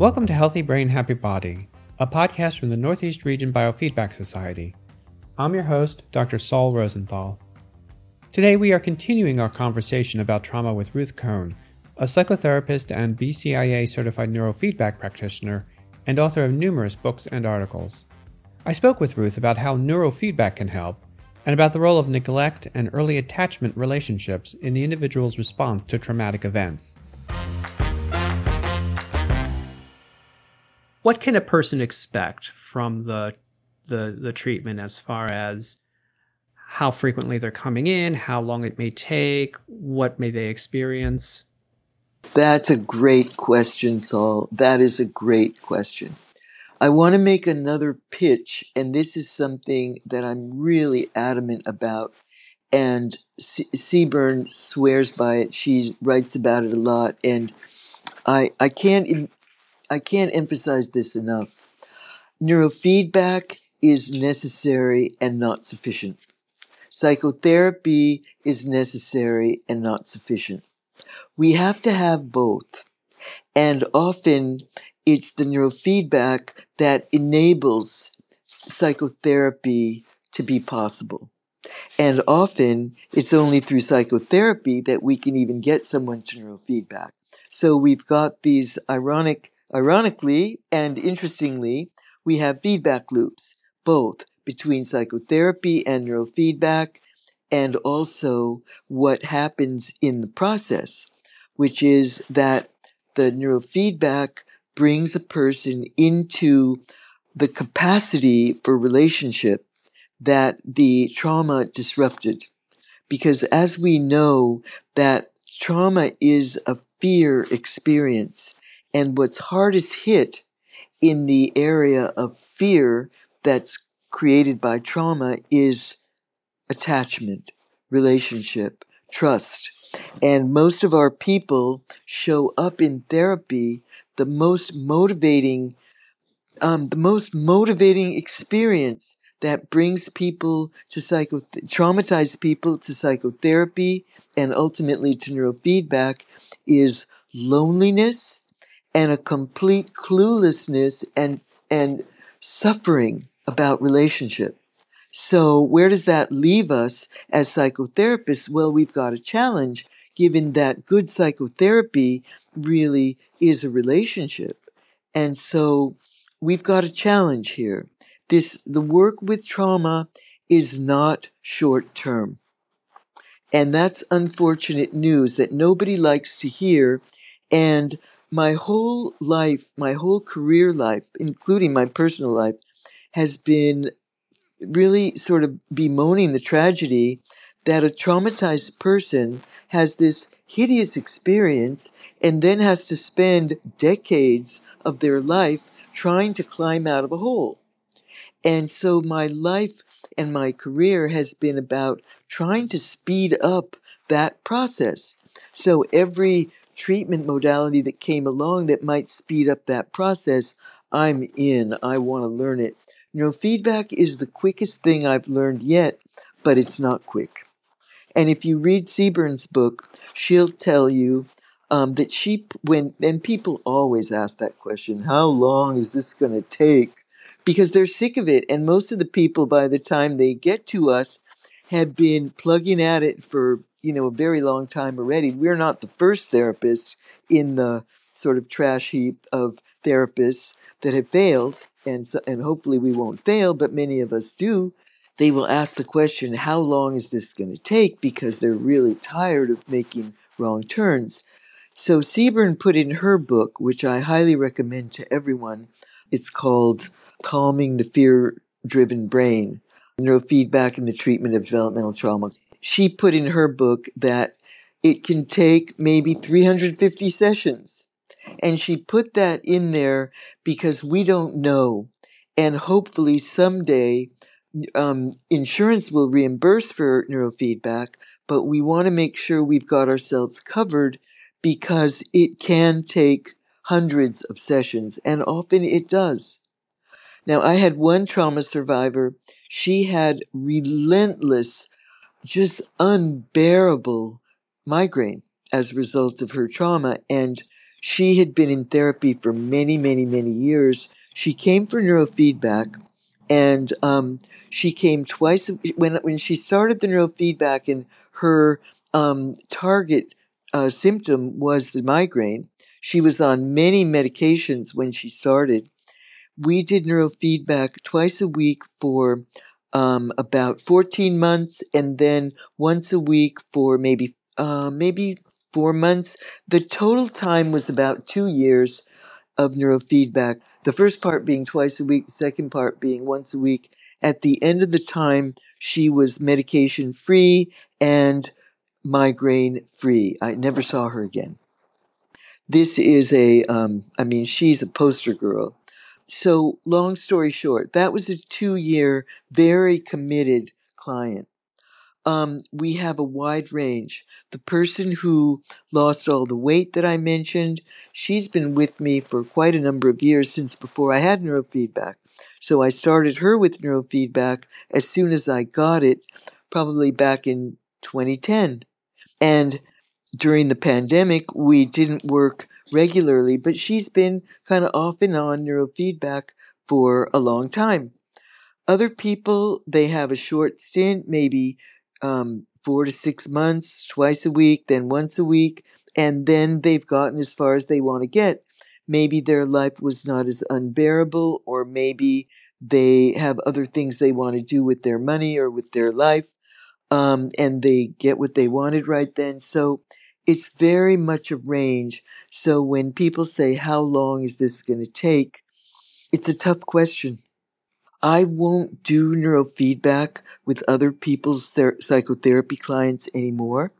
Welcome to Healthy Brain, Happy Body, a podcast from the Northeast Region Biofeedback Society. I'm your host, Dr. Saul Rosenthal. Today we are continuing our conversation about trauma with Ruth Cohn, a psychotherapist and BCIA certified neurofeedback practitioner and author of numerous books and articles. I spoke with Ruth about how neurofeedback can help and about the role of neglect and early attachment relationships in the individual's response to traumatic events. What can a person expect from the the, the treatment as far as how frequently they're coming in, how long it may take, what may they experience? That's a great question, Saul. That is a great question. I want to make another pitch, and this is something that I'm really adamant about. And Sebern swears by it. She writes about it a lot, and I I can't I can't emphasize this enough. Neurofeedback is necessary and not sufficient. Psychotherapy is necessary and not sufficient. We have to have both. And often it's the neurofeedback that enables psychotherapy to be possible. And often it's only through psychotherapy that we can even get someone to neurofeedback. So we've got these ironic, ironically and interestingly, we have feedback loops, both between psychotherapy and neurofeedback, and also what happens in the process, which is that the neurofeedback brings a person into the capacity for relationship that the trauma disrupted. Because as we know that trauma is a fear experience, and what's hardest hit in the area of fear that's created by trauma is attachment, relationship, trust. And most of our people show up in therapy the most motivating um, the most motivating experience that brings people to psycho traumatized people to psychotherapy and ultimately to neurofeedback is loneliness and a complete cluelessness and and suffering about relationship. So where does that leave us as psychotherapists? Well, we've got a challenge given that good psychotherapy really is a relationship. And so we've got a challenge here. This the work with trauma is not short term. And that's unfortunate news that nobody likes to hear. And my whole life, my whole career life, including my personal life, has been really sort of bemoaning the tragedy that a traumatized person has this hideous experience and then has to spend decades of their life trying to climb out of a hole. And so my life and my career has been about trying to speed up that process. So every treatment modality that came along that might speed up that process, I'm in. I want to learn it. You know, feedback is the quickest thing I've learned yet, but it's not quick. And if you read Sebern's book, she'll tell you um, that she, when, and people always ask that question how long is this going to take? Because they're sick of it. And most of the people, by the time they get to us, have been plugging at it for, you know, a very long time already. We're not the first therapists in the sort of trash heap of therapists that have failed. And, so, and hopefully we won't fail, but many of us do they will ask the question, how long is this going to take? Because they're really tired of making wrong turns. So Sebern put in her book, which I highly recommend to everyone, it's called Calming the Fear Driven Brain Neurofeedback in the Treatment of Developmental Trauma. She put in her book that it can take maybe 350 sessions. And she put that in there because we don't know. And hopefully someday um, insurance will reimburse for neurofeedback, but we want to make sure we've got ourselves covered because it can take hundreds of sessions, and often it does. Now, I had one trauma survivor. She had relentless, just unbearable migraine as a result of her trauma, and She had been in therapy for many, many, many years. She came for neurofeedback, and um, she came twice when when she started the neurofeedback, and her um, target uh, symptom was the migraine. She was on many medications when she started. We did neurofeedback twice a week for um, about 14 months, and then once a week for maybe uh, maybe four months. The total time was about two years of neurofeedback. The first part being twice a week, the second part being once a week. At the end of the time, she was medication free and migraine free. I never saw her again. This is a, um, I mean, she's a poster girl. So, long story short, that was a two year, very committed client um, we have a wide range. The person who lost all the weight that I mentioned, she's been with me for quite a number of years since before I had neurofeedback. So I started her with neurofeedback as soon as I got it, probably back in 2010. And during the pandemic, we didn't work regularly, but she's been kind of off and on neurofeedback for a long time. Other people, they have a short stint, maybe um, four to six months, twice a week, then once a week, and then they've gotten as far as they want to get. Maybe their life was not as unbearable, or maybe they have other things they want to do with their money or with their life, um, and they get what they wanted right then. So it's very much a range. So when people say, How long is this going to take? It's a tough question. I won't do neurofeedback with other people's ther- psychotherapy clients anymore.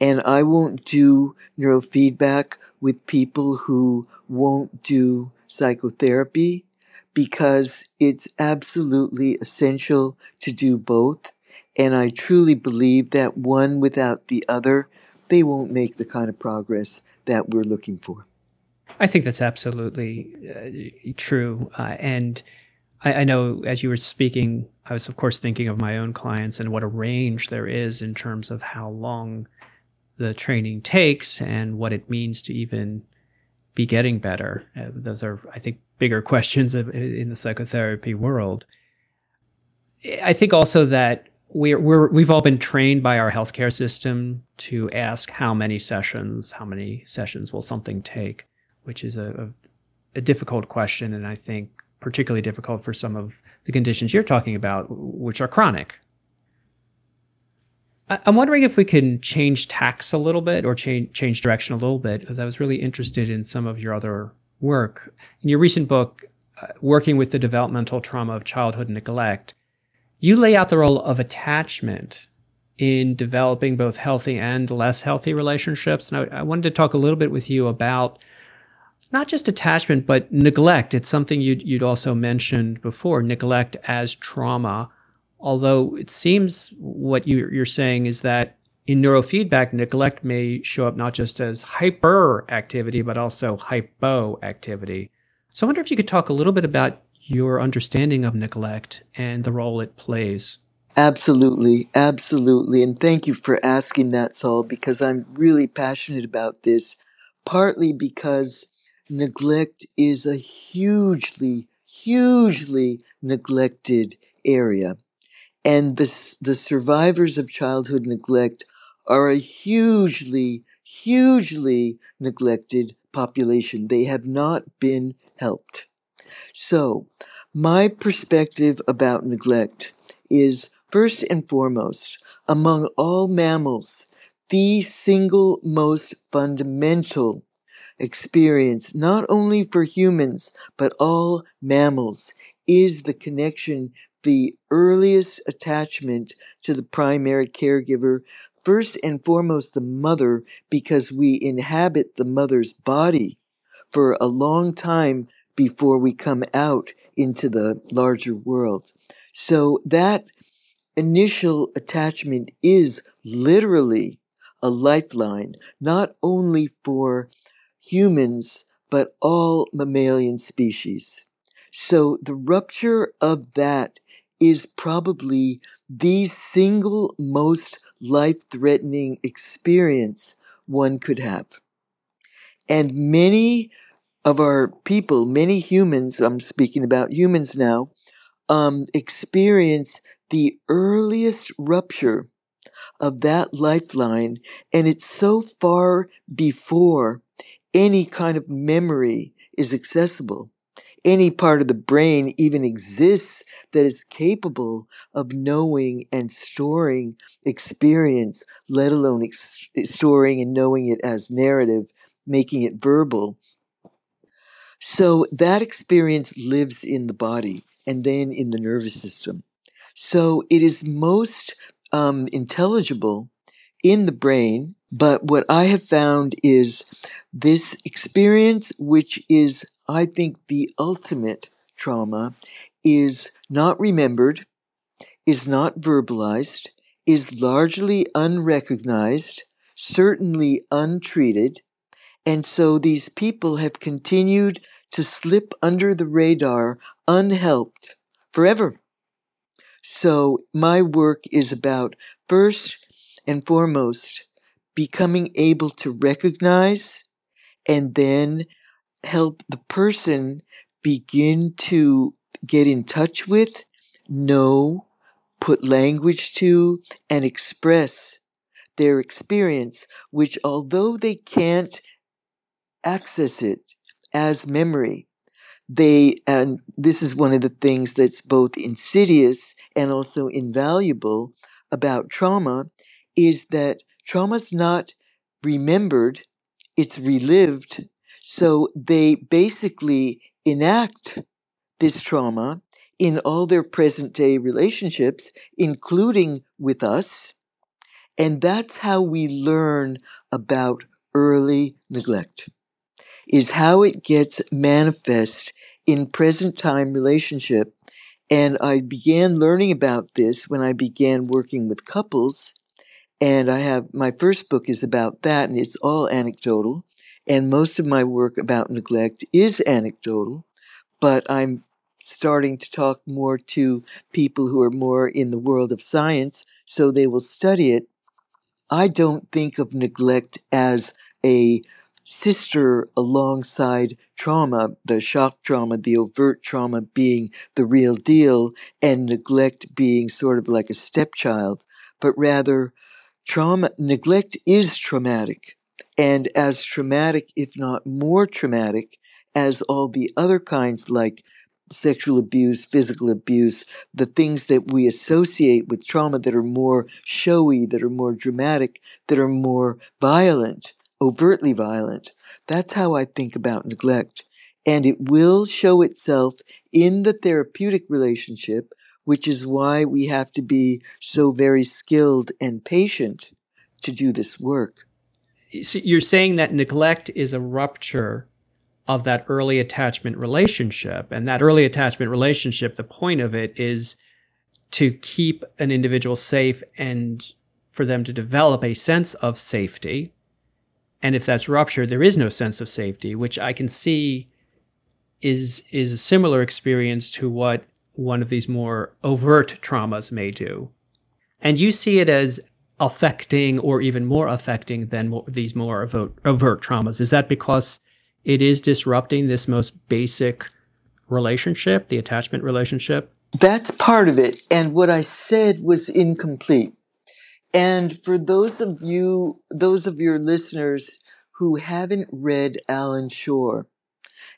And I won't do neurofeedback with people who won't do psychotherapy because it's absolutely essential to do both. And I truly believe that one without the other, they won't make the kind of progress that we're looking for. I think that's absolutely uh, true. Uh, and I, I know as you were speaking, I was of course thinking of my own clients and what a range there is in terms of how long the training takes and what it means to even be getting better. Uh, those are, I think, bigger questions in the psychotherapy world. I think also that we're, we're we've all been trained by our healthcare system to ask how many sessions, how many sessions will something take, which is a, a, a difficult question, and I think particularly difficult for some of the conditions you're talking about, which are chronic. I'm wondering if we can change tacks a little bit or change change direction a little bit, because I was really interested in some of your other work. In your recent book, uh, Working with the Developmental Trauma of Childhood Neglect, you lay out the role of attachment in developing both healthy and less healthy relationships. And I, I wanted to talk a little bit with you about not just attachment, but neglect. It's something you'd, you'd also mentioned before neglect as trauma. Although it seems what you, you're saying is that in neurofeedback, neglect may show up not just as hyperactivity, but also hypoactivity. So I wonder if you could talk a little bit about your understanding of neglect and the role it plays. Absolutely, absolutely. And thank you for asking that, Saul, because I'm really passionate about this, partly because neglect is a hugely, hugely neglected area. And the, the survivors of childhood neglect are a hugely, hugely neglected population. They have not been helped. So, my perspective about neglect is first and foremost, among all mammals, the single most fundamental experience, not only for humans, but all mammals, is the connection, the earliest attachment to the primary caregiver, first and foremost the mother, because we inhabit the mother's body for a long time before we come out into the larger world. So that initial attachment is literally a lifeline, not only for humans, but all mammalian species. So the rupture of that is probably the single most life threatening experience one could have. And many of our people, many humans, I'm speaking about humans now, um, experience the earliest rupture of that lifeline. And it's so far before any kind of memory is accessible. Any part of the brain even exists that is capable of knowing and storing experience, let alone ex- storing and knowing it as narrative, making it verbal. So that experience lives in the body and then in the nervous system. So it is most um, intelligible in the brain. But what I have found is this experience, which is, I think, the ultimate trauma, is not remembered, is not verbalized, is largely unrecognized, certainly untreated. And so these people have continued to slip under the radar unhelped forever. So my work is about first and foremost becoming able to recognize and then help the person begin to get in touch with, know, put language to, and express their experience, which although they can't access it as memory, they and this is one of the things that's both insidious and also invaluable about trauma is that trauma's not remembered it's relived. So they basically enact this trauma in all their present day relationships including with us. And that's how we learn about early neglect is how it gets manifest in present time relationship. And I began learning about this when I began working with couples. And I have my first book is about that, and it's all anecdotal. And most of my work about neglect is anecdotal, but I'm starting to talk more to people who are more in the world of science so they will study it. I don't think of neglect as a sister alongside trauma, the shock trauma, the overt trauma being the real deal, and neglect being sort of like a stepchild, but rather trauma, neglect is traumatic. And as traumatic, if not more traumatic, as all the other kinds like sexual abuse, physical abuse, the things that we associate with trauma that are more showy, that are more dramatic, that are more violent, overtly violent. That's how I think about neglect. And it will show itself in the therapeutic relationship, which is why we have to be so very skilled and patient to do this work. So you're saying that neglect is a rupture of that early attachment relationship. And that early attachment relationship, the point of it is to keep an individual safe and for them to develop a sense of safety and if that's ruptured, there is no sense of safety, which I can see is is a similar experience to what one of these more overt traumas may do. And you see it as affecting or even more affecting than these more overt, overt traumas. Is that because it is disrupting this most basic relationship, the attachment relationship? That's part of it. And what I said was incomplete. And for those of you, those of your listeners who haven't read Allan Schore,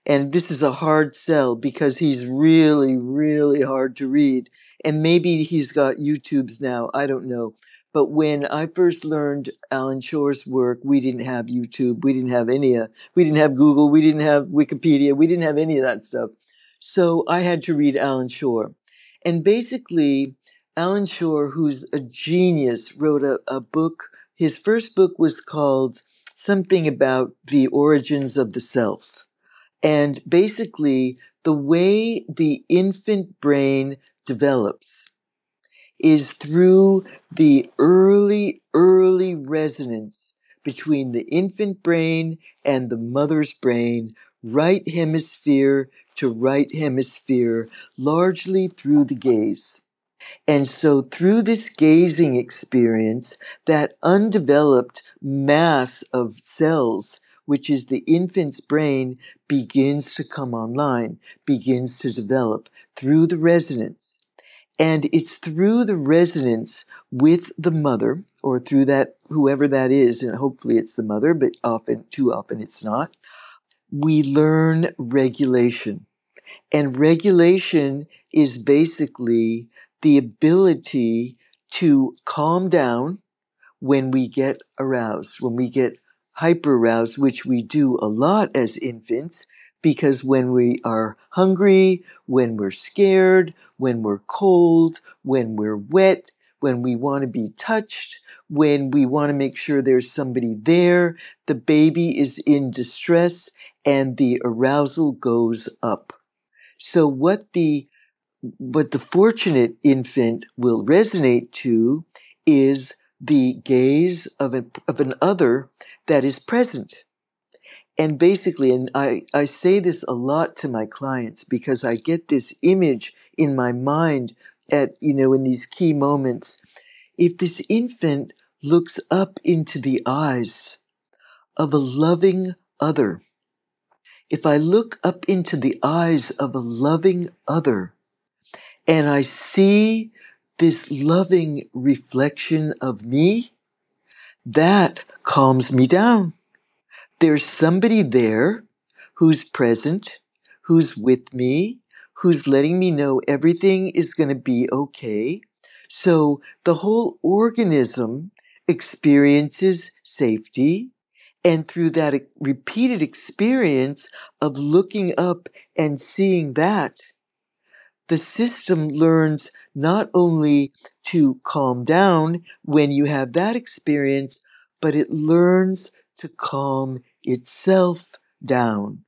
and this is a hard sell because he's really, really hard to read. And maybe he's got YouTubes now, I don't know. But when I first learned Allan Schore's work, we didn't have YouTube, we didn't have any, uh, we didn't have Google, we didn't have Wikipedia, we didn't have any of that stuff. So I had to read Allan Schore. And basically, Allan Schore, who's a genius, wrote a, a book. His first book was called something about the origins of the self. And basically, the way the infant brain develops is through the early, early resonance between the infant brain and the mother's brain, right hemisphere to right hemisphere, largely through the gaze. And so, through this gazing experience, that undeveloped mass of cells, which is the infant's brain begins to come online, begins to develop through the resonance. And it's through the resonance with the mother, or through that, whoever that is, and hopefully it's the mother, but often, too often it's not, we learn regulation. And regulation is basically the ability to calm down when we get aroused, when we get hyper aroused, which we do a lot as infants, because when we are hungry, when we're scared, when we're cold, when we're wet, when we want to be touched, when we want to make sure there's somebody there, the baby is in distress and the arousal goes up. So what the what the fortunate infant will resonate to is the gaze of an, of an other that is present. And basically, and I, I say this a lot to my clients because I get this image in my mind at, you know, in these key moments. If this infant looks up into the eyes of a loving other, if I look up into the eyes of a loving other and I see this loving reflection of me, that calms me down. There's somebody there who's present, who's with me, who's letting me know everything is going to be okay. So the whole organism experiences safety. And through that repeated experience of looking up and seeing that, the system learns not only to calm down when you have that experience, but it learns to calm itself down,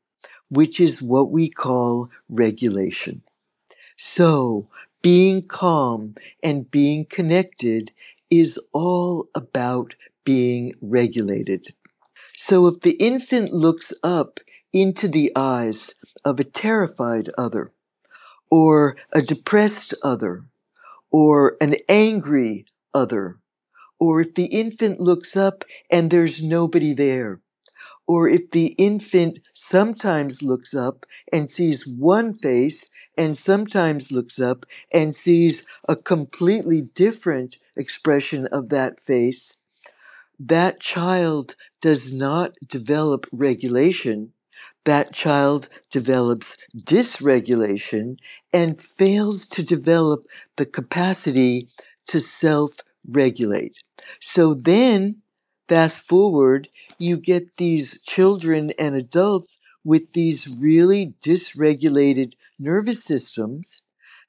which is what we call regulation. So, being calm and being connected is all about being regulated. So, if the infant looks up into the eyes of a terrified other, or a depressed other, or an angry other, or if the infant looks up and there's nobody there, or if the infant sometimes looks up and sees one face and sometimes looks up and sees a completely different expression of that face, that child does not develop regulation that child develops dysregulation and fails to develop the capacity to self regulate. So then, fast forward, you get these children and adults with these really dysregulated nervous systems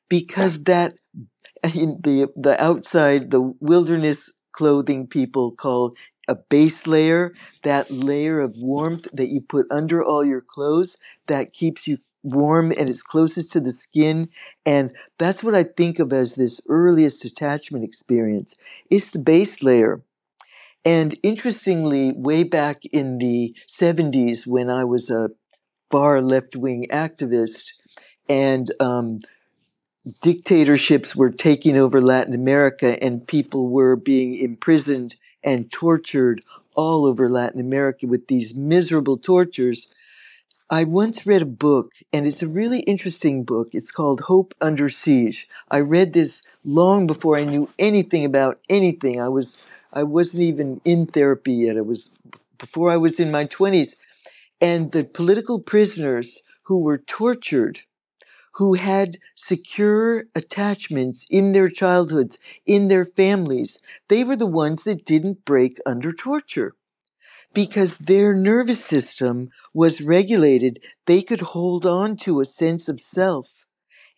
because that the the outside the wilderness clothing people call a base layer, that layer of warmth that you put under all your clothes that keeps you warm and is closest to the skin. And that's what I think of as this earliest attachment experience. It's the base layer. And interestingly, way back in the 70s, when I was a far left wing activist and um, dictatorships were taking over Latin America and people were being imprisoned and tortured all over Latin America with these miserable tortures. I once read a book, and it's a really interesting book. It's called Hope Under Siege. I read this long before I knew anything about anything. I was I wasn't even in therapy yet. It was before I was in my 20s. And the political prisoners who were tortured who had secure attachments in their childhoods, in their families, they were the ones that didn't break under torture. Because their nervous system was regulated, they could hold on to a sense of self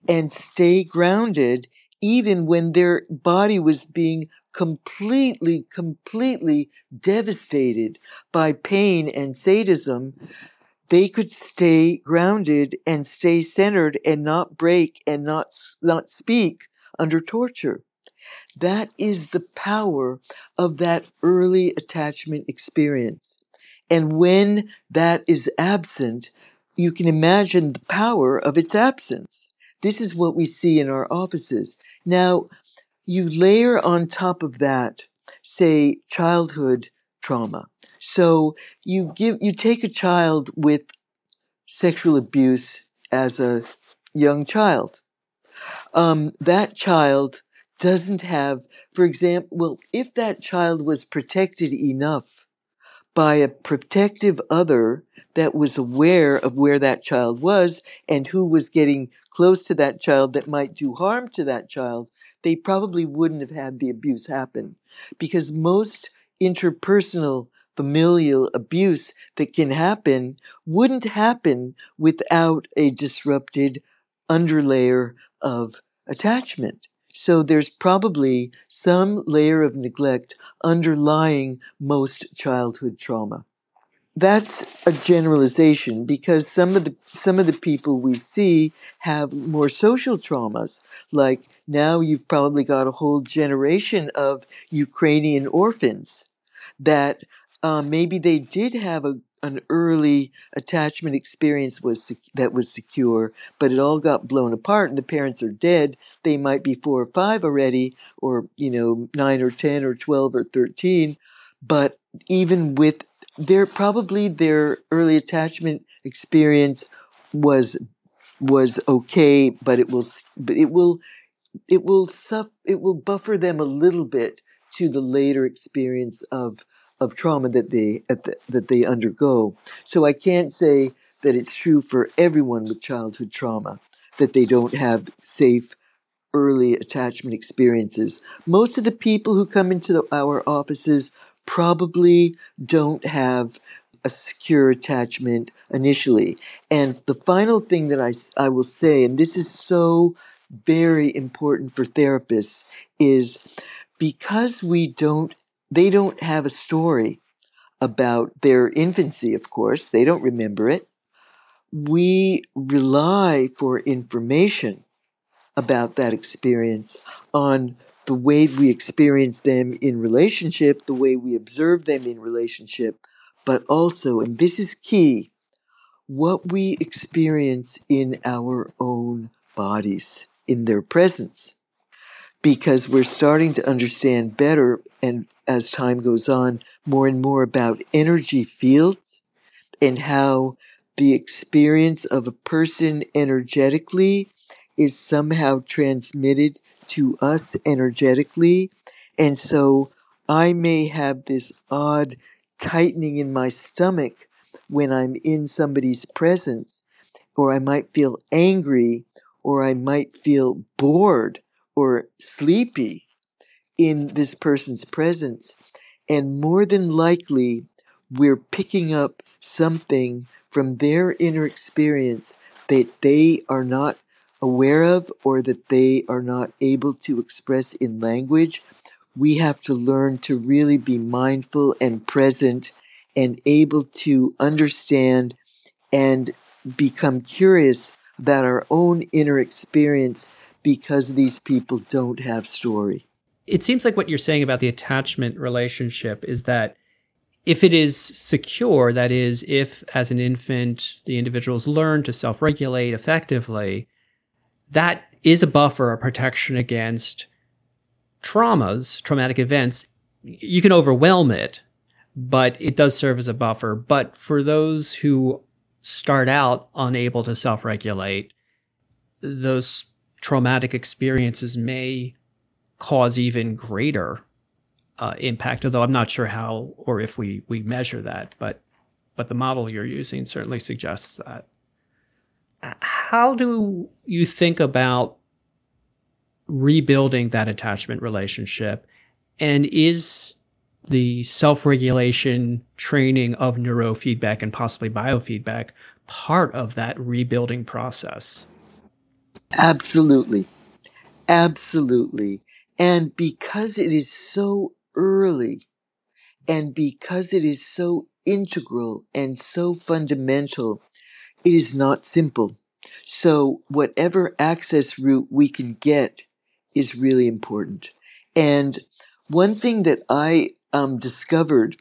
and stay grounded even when their body was being completely, completely devastated by pain and sadism they could stay grounded and stay centered and not break and not, not speak under torture. That is the power of that early attachment experience. And when that is absent, you can imagine the power of its absence. This is what we see in our offices. Now, you layer on top of that, say, childhood trauma, So you give you take a child with sexual abuse as a young child. Um, that child doesn't have, for example, well, if that child was protected enough by a protective other that was aware of where that child was and who was getting close to that child that might do harm to that child, they probably wouldn't have had the abuse happen. Because most interpersonal familial abuse that can happen wouldn't happen without a disrupted underlayer of attachment. So there's probably some layer of neglect underlying most childhood trauma. That's a generalization because some of the some of the people we see have more social traumas. Like now you've probably got a whole generation of Ukrainian orphans that uh, maybe they did have a, an early attachment experience was sec- that was secure, but it all got blown apart, and the parents are dead. They might be four or five already, or you know, nine or ten or twelve or thirteen. But even with their probably their early attachment experience was was okay, but it will but it will it will suff, it will buffer them a little bit to the later experience of of trauma that they that they undergo. So I can't say that it's true for everyone with childhood trauma that they don't have safe early attachment experiences. Most of the people who come into the, our offices probably don't have a secure attachment initially. And the final thing that I, I will say, and this is so very important for therapists, is because we don't they don't have a story about their infancy, of course, they don't remember it. We rely for information about that experience on the way we experience them in relationship, the way we observe them in relationship, but also, and this is key, what we experience in our own bodies, in their presence because we're starting to understand better and as time goes on more and more about energy fields and how the experience of a person energetically is somehow transmitted to us energetically. And so i may have this odd tightening in my stomach when i'm in somebody's presence or i might feel angry or i might feel bored or sleepy in this person's presence. And more than likely, we're picking up something from their inner experience that they are not aware of or that they are not able to express in language. We have to learn to really be mindful and present and able to understand and become curious about our own inner experience because these people don't have story. It seems like what you're saying about the attachment relationship is that if it is secure, that is, if as an infant the individuals learn to self regulate effectively, that is a buffer, a protection against traumas, traumatic events. You can overwhelm it, but it does serve as a buffer. But for those who start out unable to self regulate, those traumatic experiences may cause even greater uh, impact. Although I'm not sure how or if we we measure that, but but the model you're using certainly suggests that. How do you think about rebuilding that attachment relationship? And is the self regulation training of neurofeedback and possibly biofeedback part of that rebuilding process? Absolutely. Absolutely. And because it is so early and because it is so integral and so fundamental, it is not simple. So, whatever access route we can get is really important. And one thing that I um, discovered,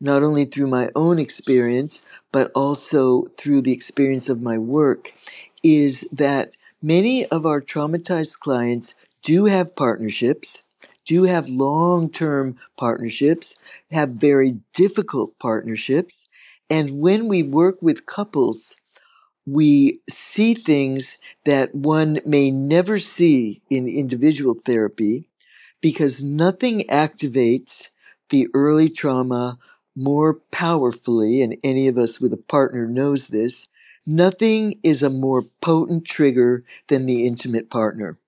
not only through my own experience, but also through the experience of my work, is that Many of our traumatized clients do have partnerships, do have long term partnerships, have very difficult partnerships. And when we work with couples, we see things that one may never see in individual therapy because nothing activates the early trauma more powerfully, and any of us with a partner knows this. Nothing is a more potent trigger than the intimate partner.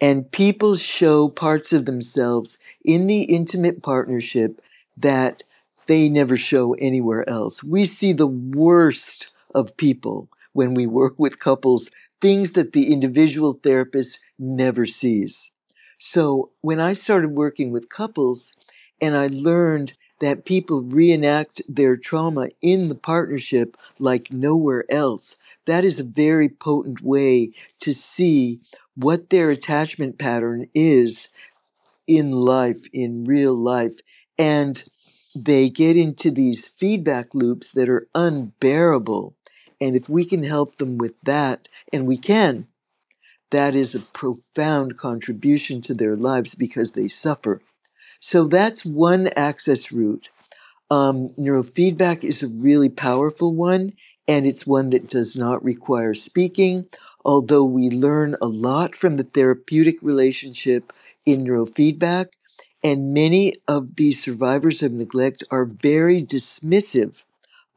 And people show parts of themselves in the intimate partnership that they never show anywhere else. We see the worst of people when we work with couples, things that the individual therapist never sees. So when I started working with couples and I learned that people reenact their trauma in the partnership like nowhere else, that is a very potent way to see what their attachment pattern is in life, in real life. And they get into these feedback loops that are unbearable. And if we can help them with that, and we can, that is a profound contribution to their lives because they suffer. So that's one access route. Um, neurofeedback is a really powerful one, and it's one that does not require speaking, although we learn a lot from the therapeutic relationship in neurofeedback. And many of these survivors of neglect are very dismissive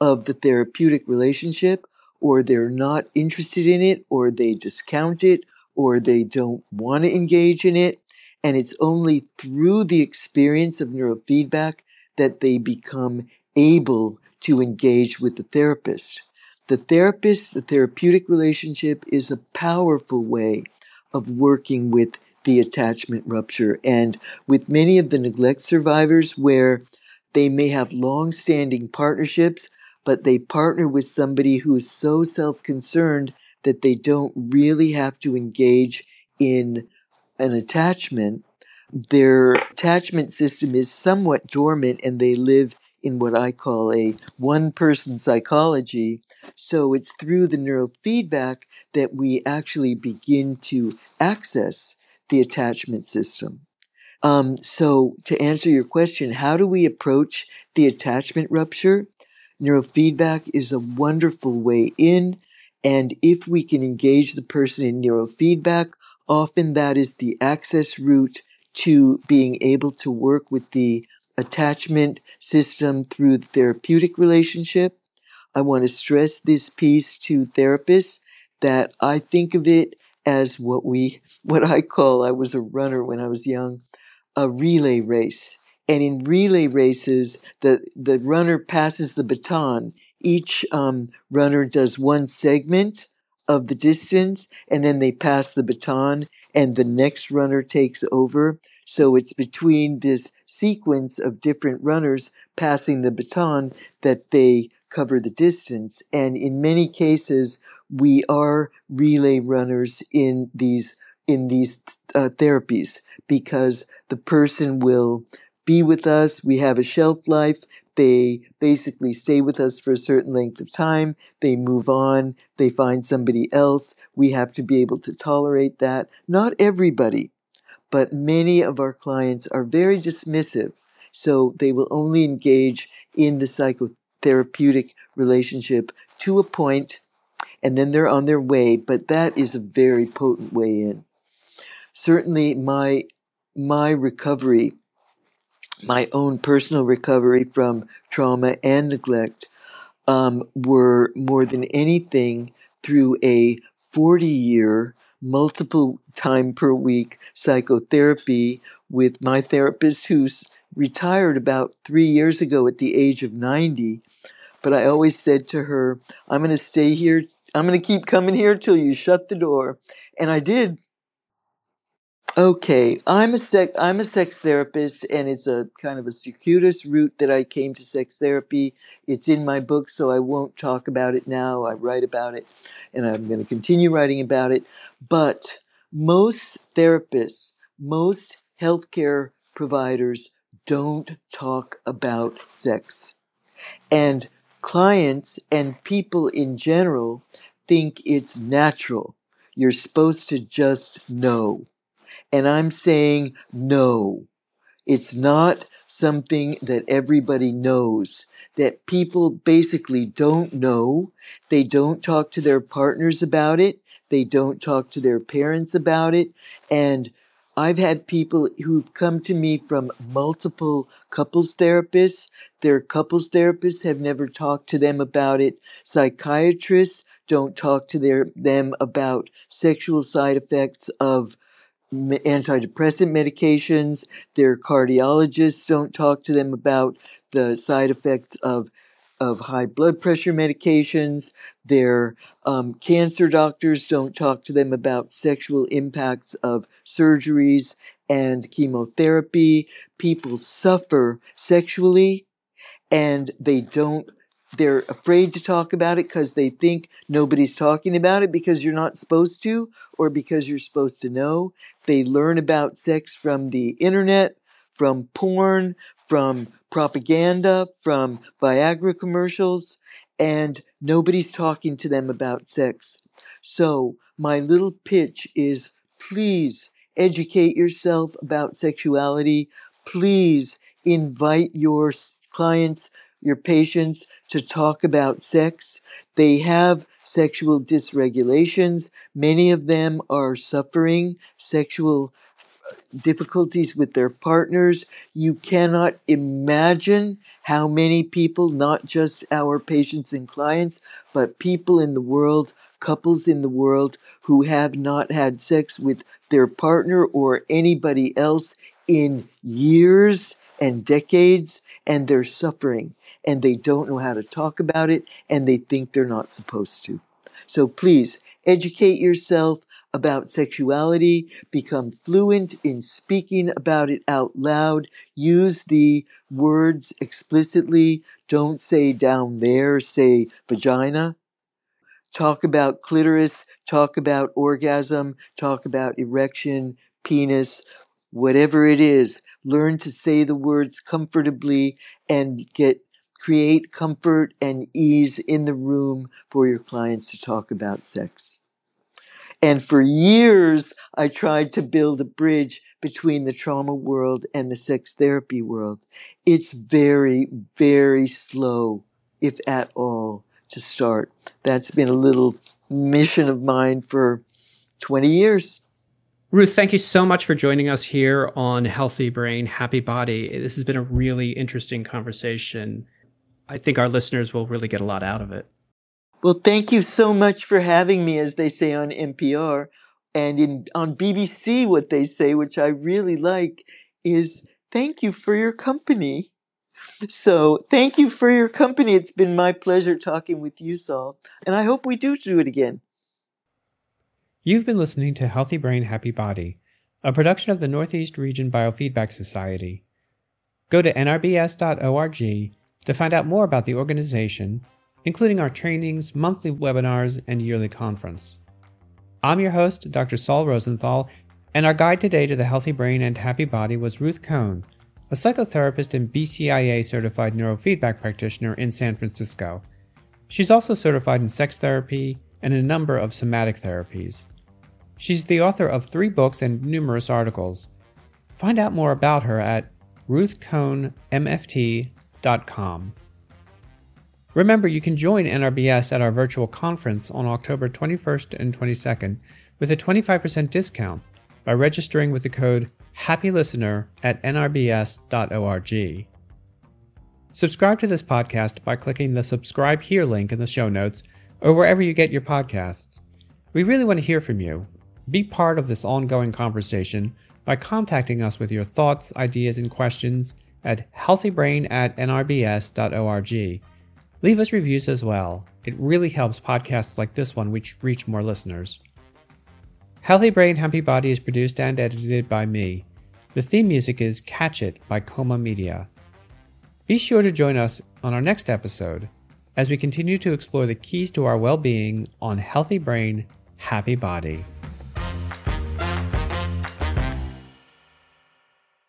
of the therapeutic relationship, or they're not interested in it, or they discount it, or they don't want to engage in it. And it's only through the experience of neurofeedback that they become able to engage with the therapist. The therapist, the therapeutic relationship is a powerful way of working with the attachment rupture. And with many of the neglect survivors, where they may have long standing partnerships, but they partner with somebody who is so self concerned that they don't really have to engage in an attachment, their attachment system is somewhat dormant and they live in what I call a one person psychology. So it's through the neurofeedback that we actually begin to access the attachment system. Um, so, to answer your question, how do we approach the attachment rupture? Neurofeedback is a wonderful way in and if we can engage the person in neurofeedback, often that is the access route to being able to work with the attachment system through the therapeutic relationship. I want to stress this piece to therapists that I think of it as what we what I call I was a runner when I was young, a relay race. And in relay races, the, the runner passes the baton each um, runner does one segment of the distance and then they pass the baton and the next runner takes over. So it's between this sequence of different runners passing the baton that they cover the distance. And in many cases, we are relay runners in these in these uh, therapies because the person will be with us. We have a shelf life. They basically stay with us for a certain length of time. They move on. They find somebody else. We have to be able to tolerate that. Not everybody, but many of our clients are very dismissive. So they will only engage in the psychotherapeutic relationship to a point and then they're on their way, but that is a very potent way in. Certainly my my recovery my own personal recovery from trauma and neglect um, were more than anything through a 40 year, multiple time per week psychotherapy with my therapist who's retired about three years ago at the age of 90. But I always said to her, I'm going to stay here. I'm going to keep coming here till you shut the door. And I did Okay, I'm a sex I'm a sex therapist, and it's a kind of a circuitous route that I came to sex therapy. It's in my book, so I won't talk about it now. I write about it, and I'm going to continue writing about it. But most therapists, most healthcare providers don't talk about sex, and clients and people in general think it's natural. You're supposed to just know And I'm saying no. It's not something that everybody knows, that people basically don't know. They don't talk to their partners about it. They don't talk to their parents about it. And I've had people who've come to me from multiple couples therapists. Their couples therapists have never talked to them about it. Psychiatrists don't talk to their them about sexual side effects of antidepressant medications. Their cardiologists don't talk to them about the side effects of of high blood pressure medications. Their um, cancer doctors don't talk to them about sexual impacts of surgeries and chemotherapy. People suffer sexually and they don't they're afraid to talk about it because they think nobody's talking about it because you're not supposed to or because you're supposed to know. They learn about sex from the internet, from porn, from propaganda, from Viagra commercials, and nobody's talking to them about sex. So, my little pitch is please educate yourself about sexuality. Please invite your clients your patients to talk about sex. They have sexual dysregulations. Many of them are suffering sexual uh, difficulties with their partners. You cannot imagine how many people, not just our patients and clients, but people in the world, couples in the world who have not had sex with their partner or anybody else in years and decades, and they're suffering and they don't know how to talk about it and they think they're not supposed to. So please educate yourself about sexuality, become fluent in speaking about it out loud, use the words explicitly. Don't say down there, say vagina. Talk about clitoris, talk about orgasm, talk about erection, penis, whatever it is. Learn to say the words comfortably and get create comfort and ease in the room for your clients to talk about sex. And for years, I tried to build a bridge between the trauma world and the sex therapy world. It's very, very slow, if at all, to start. That's been a little mission of mine for 20 years. Ruth, thank you so much for joining us here on Healthy Brain, Happy Body. This has been a really interesting conversation. I think our listeners will really get a lot out of it. Well, thank you so much for having me, as they say on NPR. And in, on BBC, what they say, which I really like, is thank you for your company. So, thank you for your company. It's been my pleasure talking with you, Saul. And I hope we do do it again. You've been listening to Healthy Brain, Happy Body, a production of the Northeast Region Biofeedback Society. Go to nrbs.org to find out more about the organization, including our trainings, monthly webinars, and yearly conference. I'm your host, Dr. Saul Rosenthal, and our guide today to the healthy brain and happy body was Ruth Cohn, a psychotherapist and BCIA certified neurofeedback practitioner in San Francisco. She's also certified in sex therapy and a number of somatic therapies. She's the author of three books and numerous articles. Find out more about her at ruthcohnmft.com Remember, you can join NRBS at our virtual conference on October 21st and 22nd with a 25% discount by registering with the code HAPPYLISTENER at nrbs.org. Subscribe to this podcast by clicking the subscribe here link in the show notes or wherever you get your podcasts. We really want to hear from you. Be part of this ongoing conversation by contacting us with your thoughts, ideas, and questions at healthybrain at nrbs.org. Leave us reviews as well. It really helps podcasts like this one reach, reach more listeners. Healthy Brain, Happy Body is produced and edited by me. The theme music is Catch It by Coma Media. Be sure to join us on our next episode as we continue to explore the keys to our well being on Healthy Brain, Happy Body.